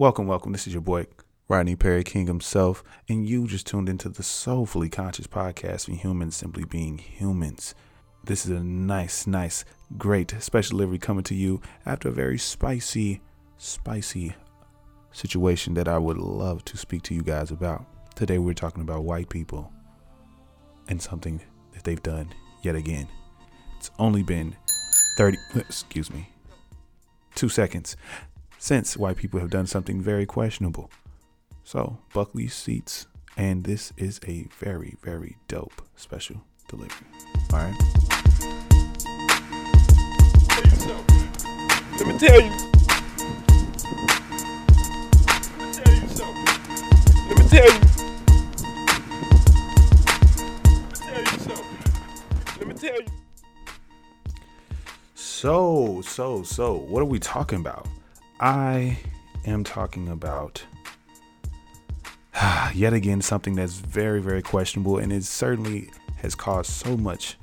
Welcome, welcome. This is your boy, Rodney Perry King himself, and you just tuned into the Soulfully Conscious podcast for humans simply being humans. This is a nice, nice, great special delivery coming to you after a very spicy, spicy situation that I would love to speak to you guys about. Today, we're talking about white people and something that they've done yet again. It's only been 30, excuse me, two seconds since white people have done something very questionable. So, buckle your seats, and this is a very, very dope special delivery. All right. Let me tell you. Let me tell you. Let me tell you. Let me tell you. Let me tell you. So, so, so, what are we talking about? I am talking about yet again something that's very, very questionable, and it certainly has caused so much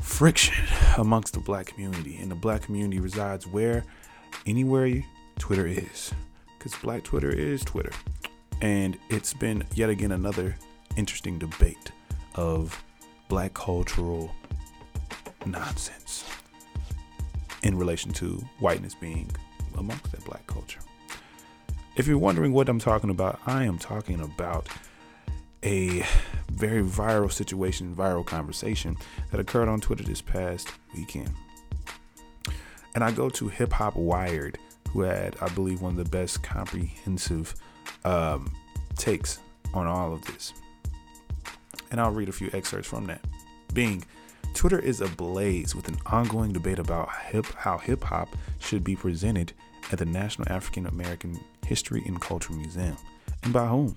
friction amongst the black community. And the black community resides where? Anywhere Twitter is. Because black Twitter is Twitter. And it's been yet again another interesting debate of black cultural nonsense in relation to whiteness being amongst that black culture. If you're wondering what I'm talking about, I am talking about a very viral situation, viral conversation that occurred on Twitter this past weekend. And I go to Hip Hop Wired, who had, I believe, one of the best comprehensive um, takes on all of this. And I'll read a few excerpts from that. Being Twitter is ablaze with an ongoing debate about hip, how hip hop should be presented at the National African American History and Culture Museum. And by whom?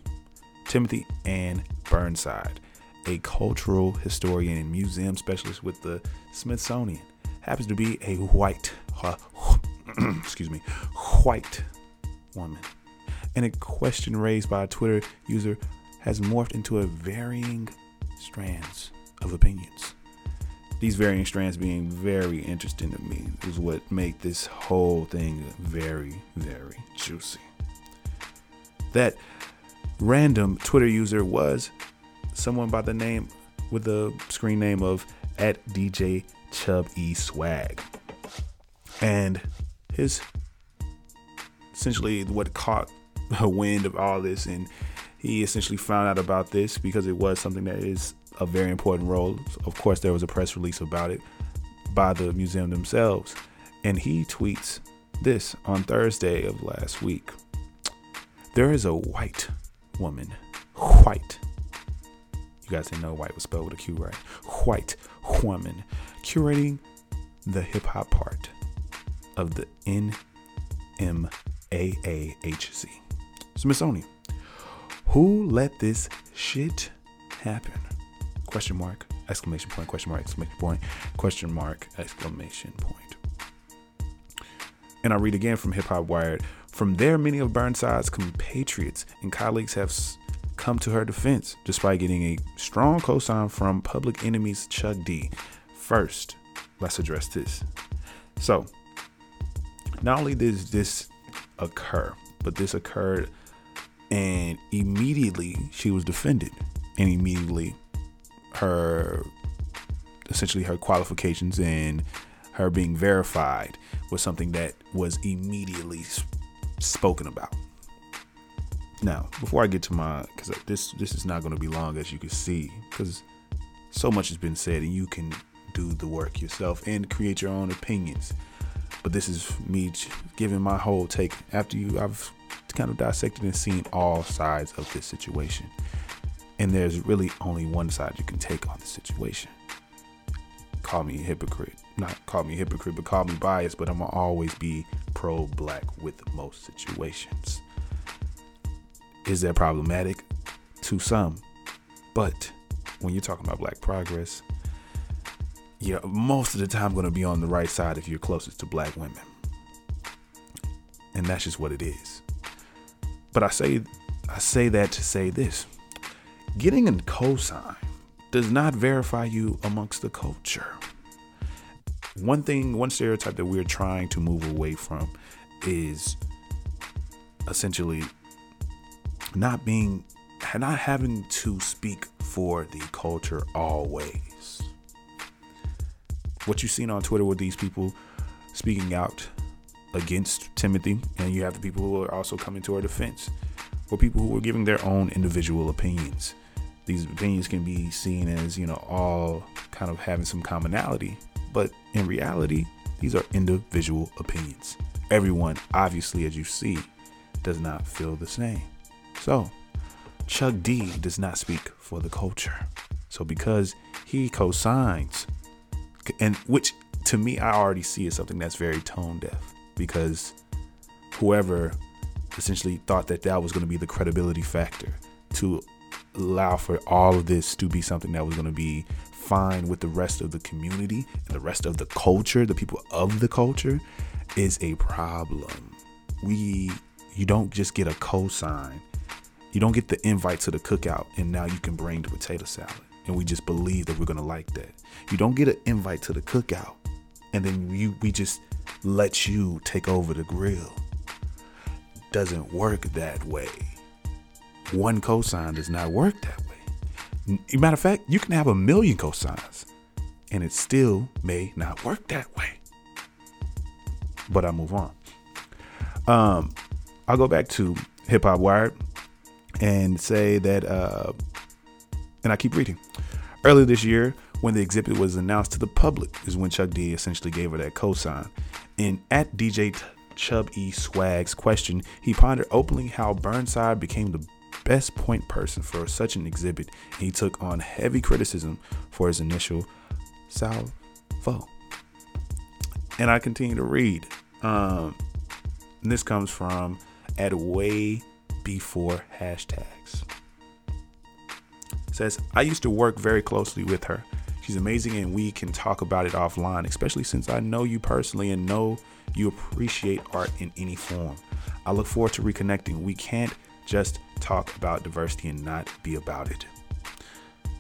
Timothy Anne Burnside, a cultural historian and museum specialist with the Smithsonian, happens to be a white, uh, excuse me, white woman. And a question raised by a Twitter user has morphed into a varying strands of opinions. These varying strands being very interesting to me is what make this whole thing very, very juicy. That random Twitter user was someone by the name with the screen name of at DJ Chub E Swag. And his essentially what caught a wind of all this and he essentially found out about this because it was something that is a very important role. Of course, there was a press release about it by the museum themselves. And he tweets this on Thursday of last week. There is a white woman, white. You guys didn't know white was spelled with a Q, right? White woman curating the hip hop part of the NMAAHC. Smithsonian. Who let this shit happen? Question mark, exclamation point, question mark, exclamation point, question mark, exclamation point. And I read again from Hip Hop Wired. From there, many of Burnside's compatriots and colleagues have come to her defense, despite getting a strong cosign from Public Enemy's Chuck D. First, let's address this. So, not only did this occur, but this occurred and immediately she was defended and immediately her essentially her qualifications and her being verified was something that was immediately spoken about now before i get to my because this this is not going to be long as you can see because so much has been said and you can do the work yourself and create your own opinions but this is me giving my whole take after you i've kind of dissected and seen all sides of this situation. And there's really only one side you can take on the situation. Call me a hypocrite. Not call me a hypocrite, but call me biased, but I'm gonna always be pro black with most situations. Is that problematic? To some. But when you're talking about black progress, you're most of the time gonna be on the right side if you're closest to black women. And that's just what it is. But I say I say that to say this. Getting a cosign does not verify you amongst the culture. One thing, one stereotype that we're trying to move away from is essentially not being not having to speak for the culture always. What you've seen on Twitter with these people speaking out against Timothy, and you have the people who are also coming to our defense, or people who are giving their own individual opinions. These opinions can be seen as, you know, all kind of having some commonality, but in reality, these are individual opinions. Everyone, obviously, as you see, does not feel the same. So, Chuck D does not speak for the culture. So, because he co-signs, and which to me I already see as something that's very tone deaf, because whoever essentially thought that that was going to be the credibility factor to allow for all of this to be something that was going to be fine with the rest of the community and the rest of the culture, the people of the culture, is a problem. We, you don't just get a cosign. You don't get the invite to the cookout and now you can bring the potato salad. And we just believe that we're gonna like that. You don't get an invite to the cookout and then you we just let you take over the grill. Doesn't work that way. One cosign does not work that way. Matter of fact, you can have a million cosigns and it still may not work that way. But I move on. Um, I'll go back to Hip Hop Wired and say that, uh, and I keep reading. Earlier this year, when the exhibit was announced to the public, is when Chuck D essentially gave her that cosign. And at DJ Chub E Swag's question, he pondered openly how Burnside became the best point person for such an exhibit, and he took on heavy criticism for his initial salvo. And I continue to read. Um, this comes from at way before hashtags. Says, I used to work very closely with her. She's amazing and we can talk about it offline, especially since I know you personally and know you appreciate art in any form. I look forward to reconnecting. We can't just talk about diversity and not be about it.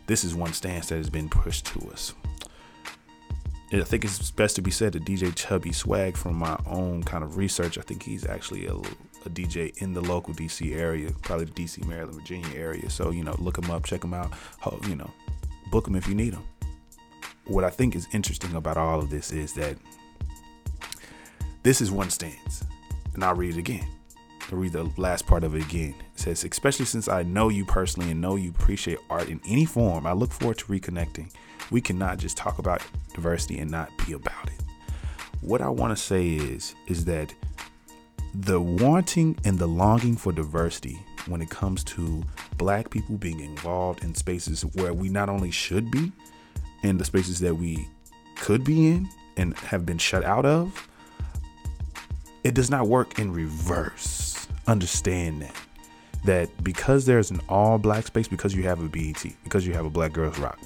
This is one stance that has been pushed to us. I think it's best to be said that DJ Chubby Swag, from my own kind of research, I think he's actually a, a DJ in the local DC area, probably the DC, Maryland, Virginia area. So, you know, look him up, check him out, you know, book him if you need him. What I think is interesting about all of this is that this is one stance. And I'll read it again. I'll read the last part of it again. Says, especially since I know you personally and know you appreciate art in any form, I look forward to reconnecting. We cannot just talk about diversity and not be about it. What I want to say is, is that the wanting and the longing for diversity when it comes to black people being involved in spaces where we not only should be, in the spaces that we could be in and have been shut out of, it does not work in reverse. Understand that. That because there's an all black space, because you have a BET, because you have a Black Girls Rock,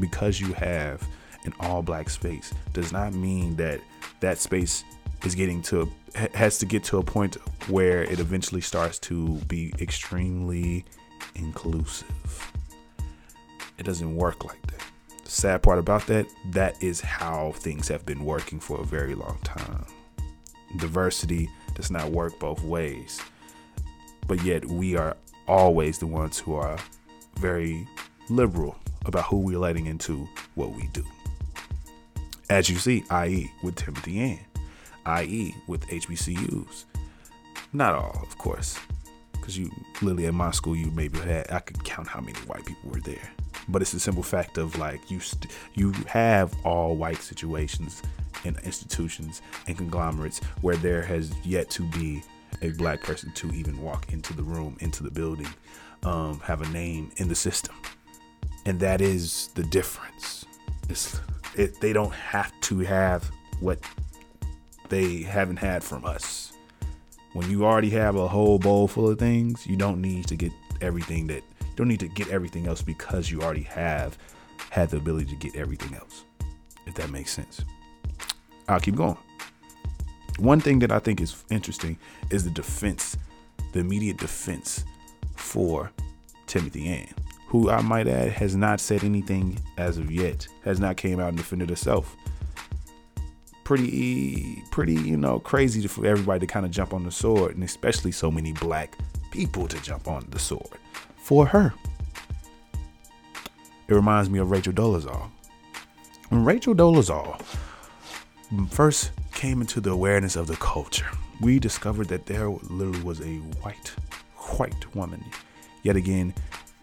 because you have an all black space, does not mean that that space is getting to has to get to a point where it eventually starts to be extremely inclusive. It doesn't work like that. The sad part about that, that is how things have been working for a very long time diversity does not work both ways. But yet we are always the ones who are very liberal about who we're letting into what we do. As you see, i.e., with Timothy Anne, i.e., with HBCUs. Not all, of course, because you literally at my school, you maybe had I could count how many white people were there. But it's the simple fact of like you st- you have all white situations in institutions and conglomerates where there has yet to be a black person to even walk into the room, into the building, um, have a name in the system. And that is the difference. It, they don't have to have what they haven't had from us. When you already have a whole bowl full of things, you don't need to get everything that you don't need to get everything else because you already have had the ability to get everything else. If that makes sense. I'll keep going. One thing that I think is interesting is the defense, the immediate defense for Timothy Anne, who I might add has not said anything as of yet, has not came out and defended herself. pretty pretty you know crazy for everybody to kind of jump on the sword and especially so many black people to jump on the sword. For her. It reminds me of rachel dolezal. When rachel dolezal first came into the awareness of the culture we discovered that there literally was a white white woman yet again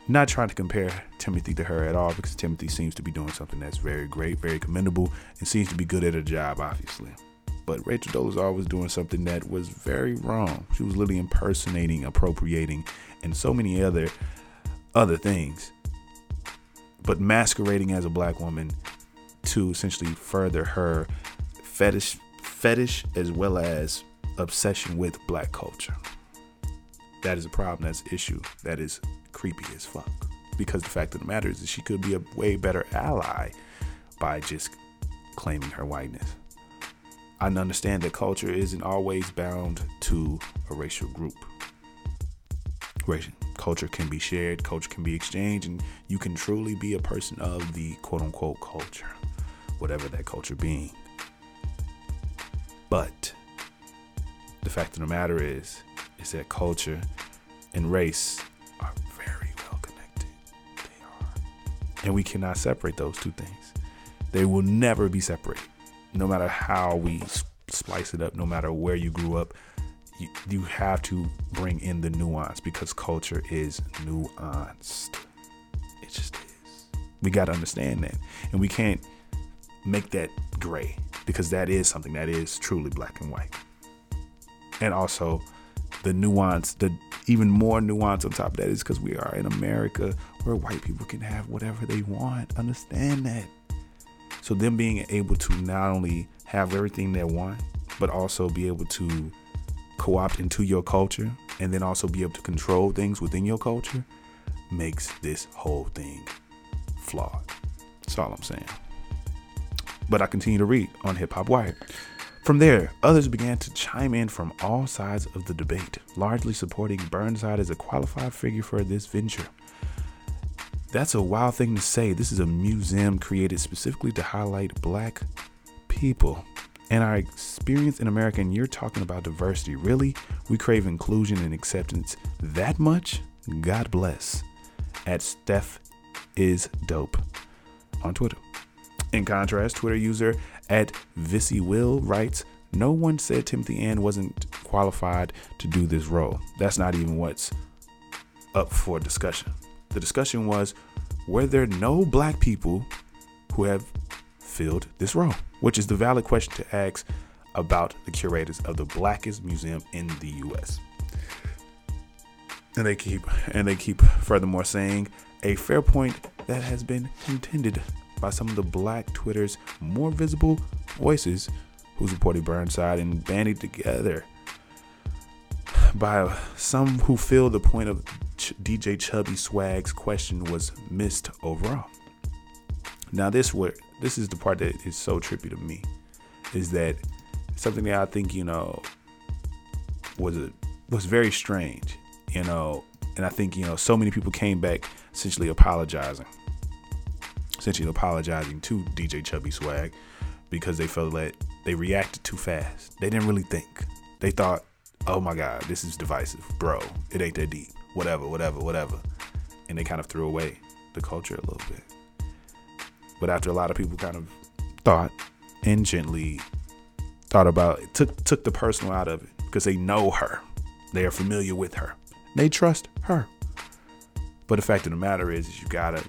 not trying to compare Timothy to her at all because Timothy seems to be doing something that's very great, very commendable, and seems to be good at her job, obviously. But Rachel Dolezal was doing something that was very wrong. She was literally impersonating, appropriating, and so many other other things. But masquerading as a black woman to essentially further her fetish fetish as well as obsession with black culture. That is a problem, that's an issue, that is creepy as fuck. Because the fact of the matter is that she could be a way better ally by just claiming her whiteness. I understand that culture isn't always bound to a racial group. Racial culture can be shared, culture can be exchanged, and you can truly be a person of the quote unquote culture, whatever that culture being. But the fact of the matter is, is that culture and race are very well connected. They are. And we cannot separate those two things. They will never be separated. No matter how we splice it up, no matter where you grew up, you, you have to bring in the nuance because culture is nuanced. It just is. We got to understand that. And we can't make that gray because that is something that is truly black and white. And also, the nuance, the even more nuance on top of that is because we are in America where white people can have whatever they want. Understand that. So them being able to not only have everything they want, but also be able to co-opt into your culture and then also be able to control things within your culture makes this whole thing flawed. That's all I'm saying. But I continue to read on Hip Hop Wired. From there, others began to chime in from all sides of the debate, largely supporting Burnside as a qualified figure for this venture. That's a wild thing to say. This is a museum created specifically to highlight black people and our experience in America, and you're talking about diversity. Really? We crave inclusion and acceptance that much? God bless. At Steph is dope on Twitter. In contrast, Twitter user at Vissy Will writes, No one said Timothy Anne wasn't qualified to do this role. That's not even what's up for discussion. The discussion was were there no black people who have filled this role? Which is the valid question to ask about the curators of the blackest museum in the US. And they keep and they keep furthermore saying a fair point that has been contended by some of the black Twitter's more visible voices who supported Burnside and banded together by some who feel the point of Ch- DJ Chubby Swag's question was missed overall. Now this what this is the part that is so trippy to me is that something that I think you know was a, was very strange, you know, and I think you know so many people came back essentially apologizing essentially apologizing to DJ Chubby Swag because they felt that they reacted too fast. They didn't really think. They thought, oh my God, this is divisive. Bro, it ain't that deep. Whatever, whatever, whatever. And they kind of threw away the culture a little bit. But after a lot of people kind of thought and gently thought about it, took took the personal out of it because they know her. They are familiar with her. They trust her. But the fact of the matter is, is you gotta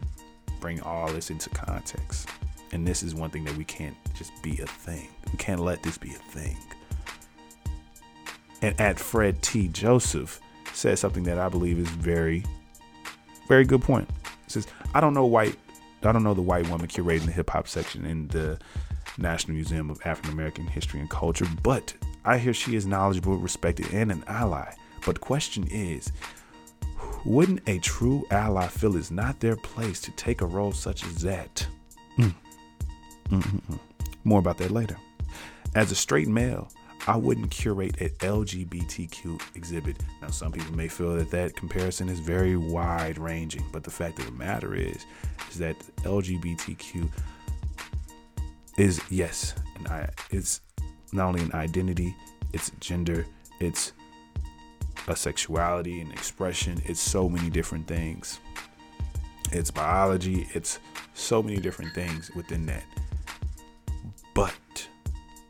bring all this into context. And this is one thing that we can't just be a thing. We can't let this be a thing. And at Fred T. Joseph said something that I believe is very, very good point. He says, I don't know white I don't know the white woman curating the hip hop section in the National Museum of African American History and Culture, but I hear she is knowledgeable, respected, and an ally. But the question is, wouldn't a true ally feel it's not their place to take a role such as that? Mm. More about that later. As a straight male, I wouldn't curate an LGBTQ exhibit. Now, some people may feel that that comparison is very wide ranging, but the fact of the matter is, is that LGBTQ is yes, and I it's not only an identity, it's gender, it's a sexuality and expression. It's so many different things. It's biology. It's so many different things within that. But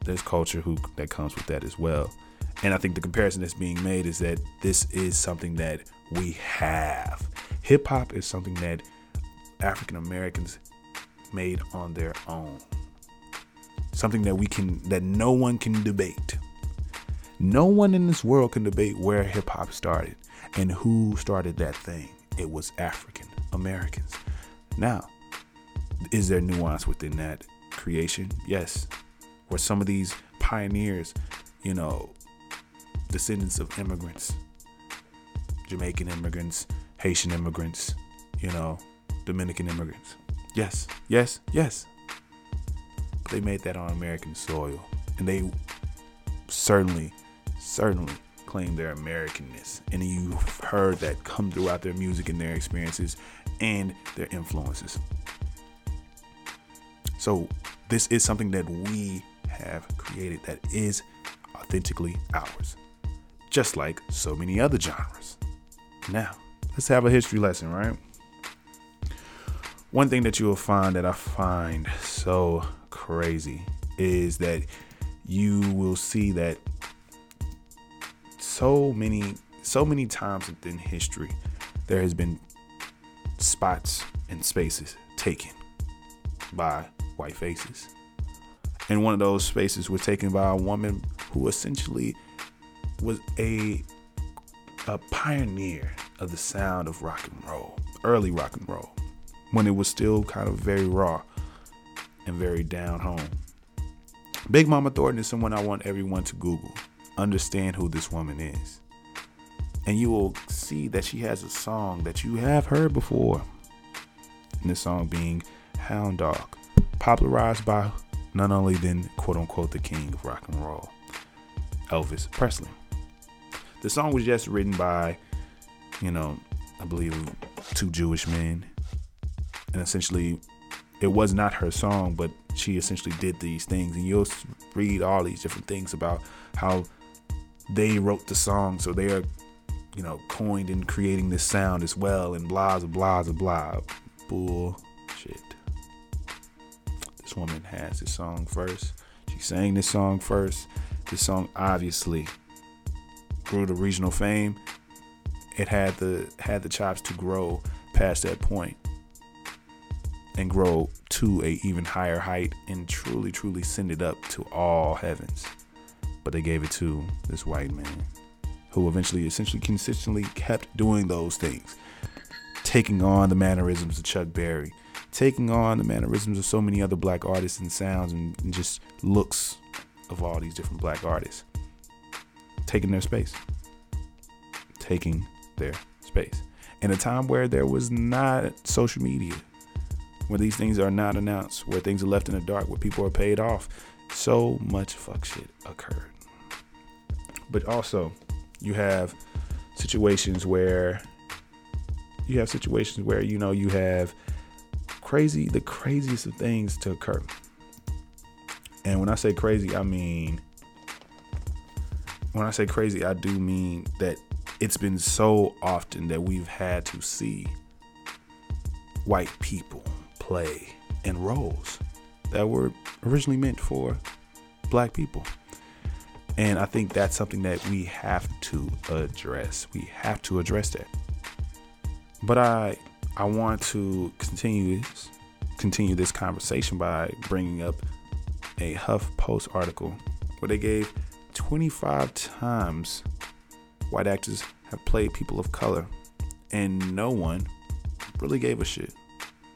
there's culture who that comes with that as well. And I think the comparison that's being made is that this is something that we have. Hip hop is something that African Americans made on their own. Something that we can that no one can debate. No one in this world can debate where hip hop started and who started that thing. It was African Americans. Now, is there nuance within that creation? Yes. Were some of these pioneers, you know, descendants of immigrants, Jamaican immigrants, Haitian immigrants, you know, Dominican immigrants? Yes, yes, yes. But they made that on American soil. And they certainly certainly claim their Americanness. And you've heard that come throughout their music and their experiences and their influences. So, this is something that we have created that is authentically ours, just like so many other genres. Now, let's have a history lesson, right? One thing that you will find that I find so crazy is that you will see that so many so many times within history there has been spots and spaces taken by white faces. And one of those spaces was taken by a woman who essentially was a a pioneer of the sound of rock and roll early rock and roll when it was still kind of very raw and very down home. Big mama thornton is someone i want everyone to google understand who this woman is. And you will see that she has a song that you have heard before. And the song being Hound Dog, popularized by none only than quote unquote the king of rock and roll, Elvis Presley. The song was just written by, you know, I believe two Jewish men. And essentially, it was not her song, but she essentially did these things. And you'll read all these different things about how they wrote the song, so they are, you know, coined in creating this sound as well, and blah blah blah blah. Bullshit. This woman has this song first. She sang this song first. This song obviously grew to regional fame. It had the had the chops to grow past that point and grow to a even higher height and truly truly send it up to all heavens but they gave it to this white man who eventually essentially consistently kept doing those things. Taking on the mannerisms of chuck berry. Taking on the mannerisms of so many other black artists and sounds and, and just looks of all these different black artists. Taking their space. Taking their space. In a time where there was not social media where these things are not announced where things are left in the dark where people are paid off so much fuck shit occurred but also, you have situations where you have situations where you know you have crazy the craziest of things to occur. And when I say crazy, I mean when I say crazy, I do mean that it's been so often that we've had to see white people play in roles that were originally meant for black people. And I think that's something that we have to address. We have to address that. But I I want to continue this continue this conversation by bringing up a HuffPost article where they gave 25 times white actors have played people of color and no one really gave a shit.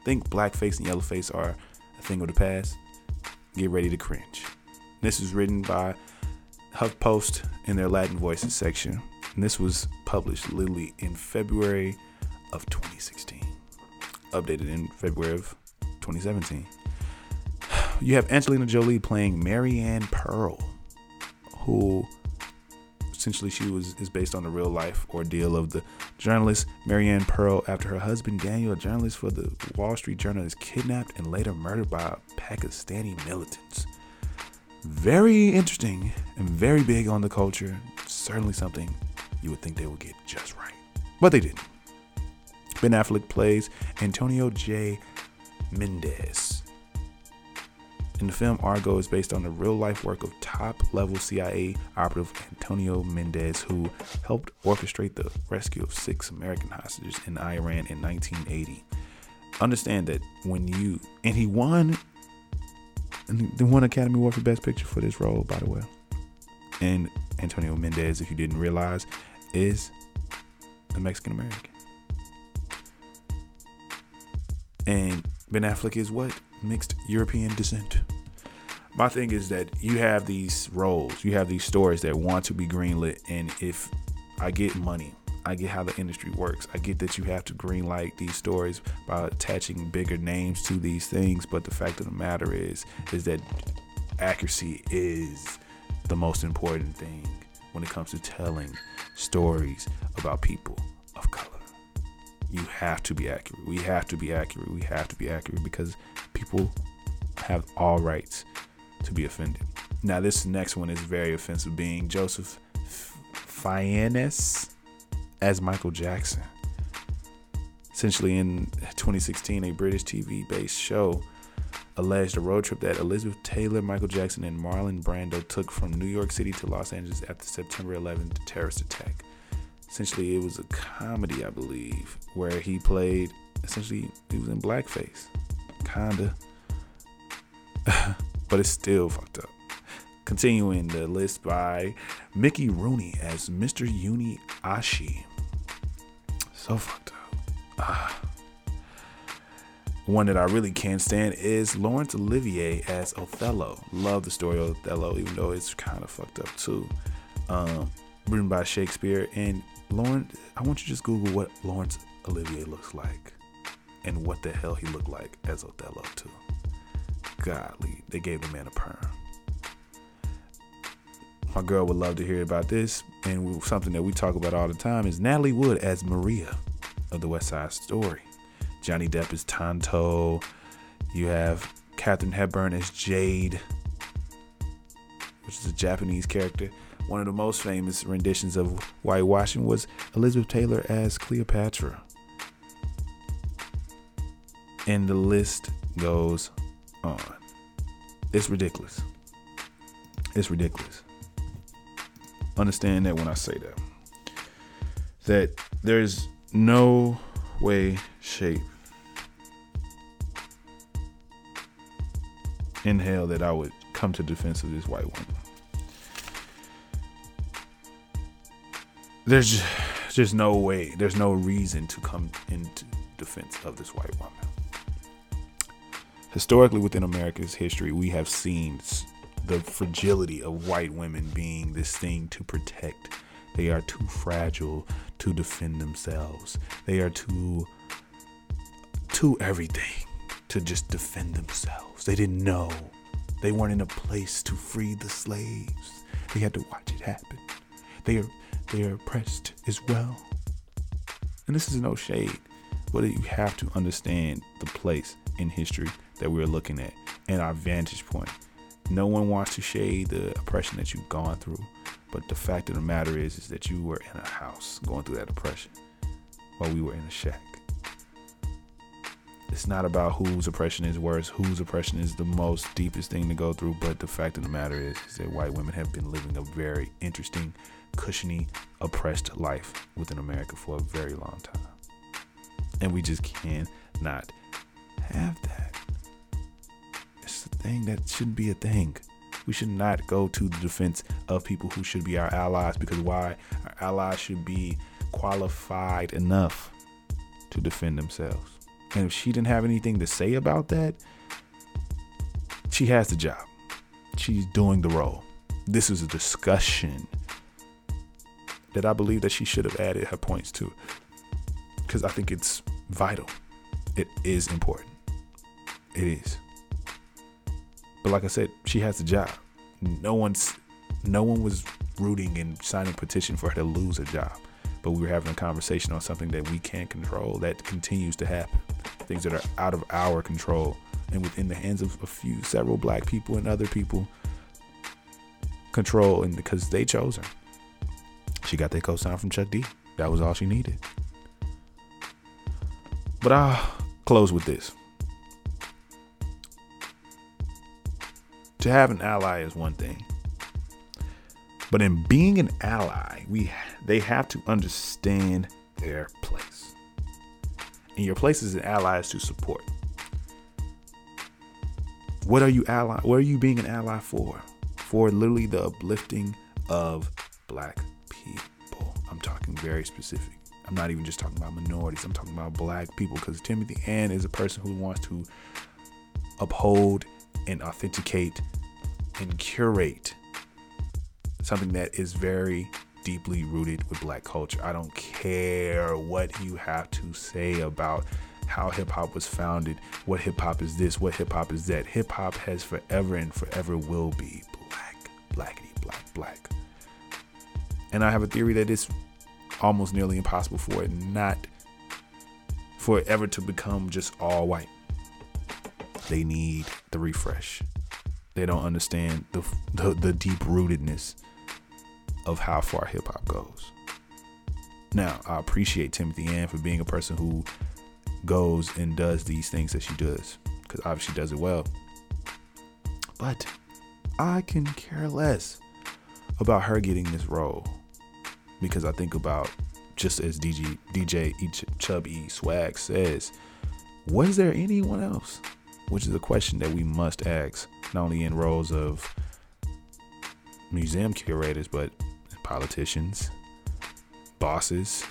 Think blackface and yellowface are thing of the past. Get ready to cringe. This was written by HuffPost in their Latin Voices section. And this was published literally in February of 2016, updated in February of 2017. You have Angelina Jolie playing Mariane Pearl, who Essentially, she was is based on the real life ordeal of the journalist Mariane Pearl after her husband Daniel, a journalist for the Wall Street Journal, is kidnapped and later murdered by Pakistani militants. Very interesting and very big on the culture. Certainly something you would think they would get just right, but they didn't. Ben Affleck plays Antonio J. Mendez. In the film, Argo is based on the real life work of top level CIA operative Antonio Mendez, who helped orchestrate the rescue of six American hostages in Iran in 1980. Understand that when you, and he won, and won Academy Award for Best Picture for this role, by the way. And Antonio Mendez, if you didn't realize, is a Mexican American. And Ben Affleck is what? Mixed European descent. My thing is that you have these roles, you have these stories that want to be greenlit, and if I get money, I get how the industry works. I get that you have to greenlight these stories by attaching bigger names to these things, but the fact of the matter is, is that accuracy is the most important thing when it comes to telling stories about people of color you have to be accurate. We have to be accurate. We have to be accurate because people have all rights to be offended. Now, this next one is very offensive, being Joseph Fiennes as Michael Jackson. Essentially, in 2016, a British TV based show alleged a road trip that Elizabeth Taylor, Michael Jackson, and Marlon Brando took from New York City to Los Angeles after the September 11th terrorist attack essentially it was a comedy, I believe, where he played essentially he was in blackface, kinda, but it's still fucked up. Continuing the list by Mickey Rooney as Mr. Uni Ashi. So fucked up. Ah. One that I really can't stand is Laurence Olivier as Othello. Love the story of Othello, even though it's kind of fucked up too. Um, written by Shakespeare, and Lauren, I want you to just Google what Laurence Olivier looks like and what the hell he looked like as Othello too. Godly, they gave the man a perm. My girl would love to hear about this, and something that we talk about all the time is Natalie Wood as Maria of the West Side Story. Johnny Depp is Tonto. You have Katharine Hepburn as Jade, which is a Japanese character. One of the most famous renditions of whitewashing was Elizabeth Taylor as Cleopatra. And the list goes on. It's ridiculous. It's ridiculous. Understand that when I say that. That there's no way, shape, in hell that I would come to defense of this white woman. There's just no way, there's no reason to come into defense of this white woman. Historically, within America's history, we have seen the fragility of white women being this thing to protect. They are too fragile to defend themselves. They are too, too everything to just defend themselves. They didn't know. They weren't in a place to free the slaves. They had to watch it happen. They are they are oppressed as well. And this is no shade, but you have to understand the place in history that we're looking at and our vantage point. No one wants to shade the oppression that you've gone through, but the fact of the matter is, is that you were in a house going through that oppression while we were in a shack. It's not about whose oppression is worse, whose oppression is the most deepest thing to go through, but the fact of the matter is, is that white women have been living a very interesting cushiony, oppressed life within America for a very long time. And we just cannot have that. It's a thing that shouldn't be a thing. We should not go to the defense of people who should be our allies because why? Our allies should be qualified enough to defend themselves. And if she didn't have anything to say about that, she has the job. She's doing the role. This is a discussion that I believe that she should have added her points to because I think it's vital. It is important. It is. But like I said, she has the job. No one's no one was rooting and signing petition for her to lose her job. But we were having a conversation on something that we can't control that continues to happen. Things that are out of our control and within the hands of a few, several black people and other people control and because they chose her. She got that co-sign from Chuck D. That was all she needed. But I'll close with this. To have an ally is one thing. But in being an ally, we they have to understand their place. And your place as an ally is to support. What are you ally? What are you being an ally for? For literally the uplifting of black people. I'm talking very specific. I'm not even just talking about minorities. I'm talking about black people because Timothy Anne is a person who wants to uphold and authenticate and curate something that is very deeply rooted with black culture. I don't care what you have to say about how hip hop was founded, what hip hop is this, what hip hop is that. Hip hop has forever and forever will be black, blackity, black, black. And I have a theory that it's almost nearly impossible for it not for it ever to become just all white. They need the refresh. They don't understand the the, the deep rootedness of how far hip hop goes. Now, I appreciate Timothy Anne for being a person who goes and does these things that she does because obviously she does it well. But I can care less about her getting this role because I think about just as DJ DJ Chubby Swag says, was there anyone else? Which is a question that we must ask, not only in roles of museum curators, but politicians, bosses,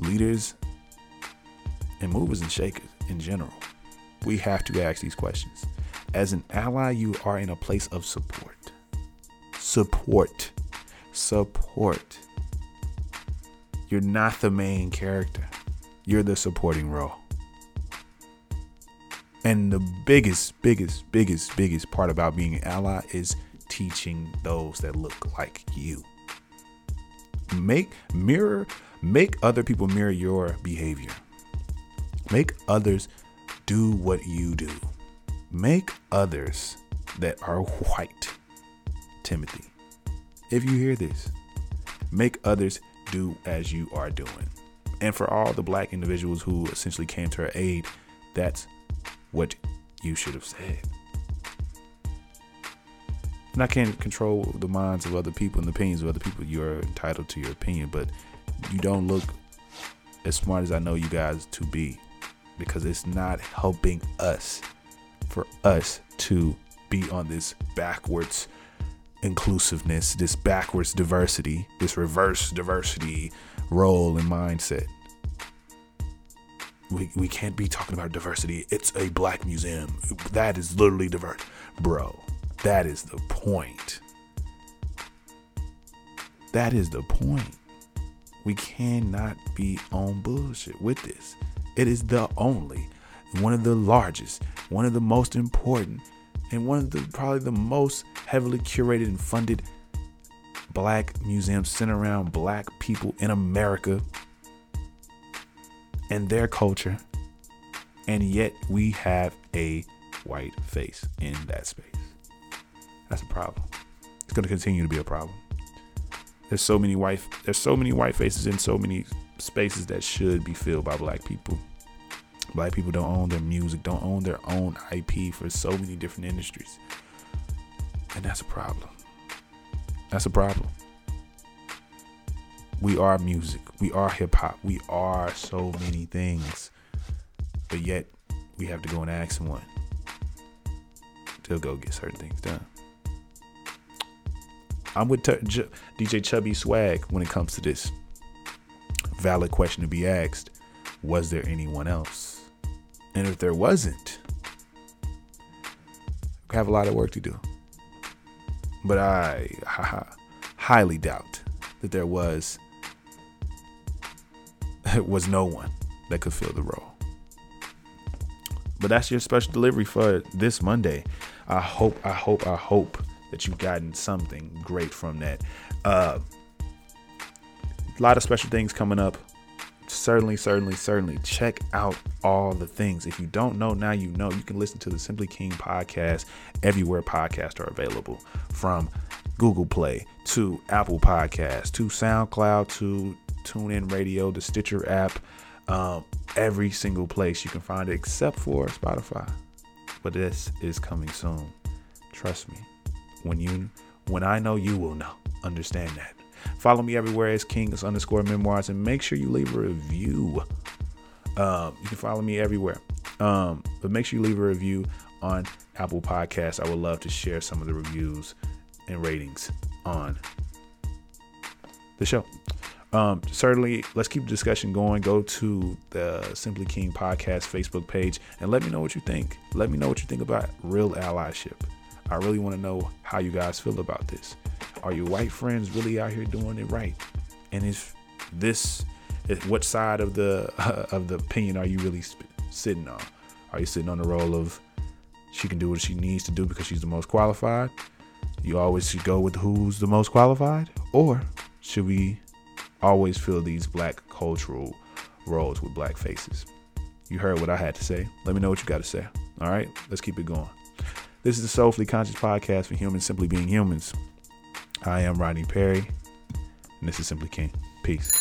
leaders, and movers and shakers in general. We have to ask these questions. As an ally, you are in a place of support. Support. Support. You're not the main character, you're the supporting role. And the biggest, biggest, biggest, biggest part about being an ally is teaching those that look like you. Make mirror, make other people mirror your behavior. Make others do what you do. Make others that are white, Timothy. If you hear this, make others do as you are doing. And for all the black individuals who essentially came to her aid, that's what you should have said. And I can't control the minds of other people and the opinions of other people. You're entitled to your opinion, but you don't look as smart as I know you guys to be because it's not helping us for us to be on this backwards inclusiveness, this backwards diversity, this reverse diversity role and mindset. We, we can't be talking about diversity. It's a black museum. That is literally diverse. Bro, that is the point. That is the point. We cannot be on bullshit with this. It is the only, one of the largest, one of the most important, and one of the probably the most heavily curated and funded black museums centered around black people in America and their culture. And yet we have a white face in that space. That's a problem. It's going to continue to be a problem. There's so many white there's so many white faces in so many spaces that should be filled by black people. Black people don't own their music, don't own their own IP for so many different industries. And that's a problem. That's a problem. We are music. We are hip hop. We are so many things. But yet, we have to go and ask someone to go get certain things done. I'm with T- J- DJ Chubby Swag when it comes to this. Valid question to be asked Was there anyone else? And if there wasn't, we have a lot of work to do. But I highly doubt that there was was no one that could fill the role. But that's your special delivery for this Monday. I hope, I hope, I hope that you've gotten something great from that. Uh, a lot of special things coming up. Certainly, certainly, certainly check out all the things. If you don't know, now you know. You can listen to the Simply King podcast everywhere podcasts are available from Google Play to Apple Podcasts to SoundCloud to TuneIn Radio, the Stitcher app, um, every single place you can find it except for Spotify. But this is coming soon. Trust me. When you, when I know, you will know. Understand that. Follow me everywhere as Kings underscore memoirs and make sure you leave a review. Um, you can follow me everywhere. Um, but make sure you leave a review on Apple Podcasts. I would love to share some of the reviews and ratings on the show. Um, certainly, let's keep the discussion going. Go to the Simply King podcast Facebook page and let me know what you think. Let me know what you think about real allyship. I really want to know how you guys feel about this. Are your white friends really out here doing it right? And if this, if what side of the uh, of the opinion are you really sp- sitting on? Are you sitting on the role of she can do what she needs to do because she's the most qualified? You always should go with who's the most qualified, or should we always fill these black cultural roles with black faces? You heard what I had to say. Let me know what you got to say. All right, let's keep it going. This is the Soulfully Conscious podcast for humans simply being humans. I am Rodney Perry, and this is Simply King. Peace.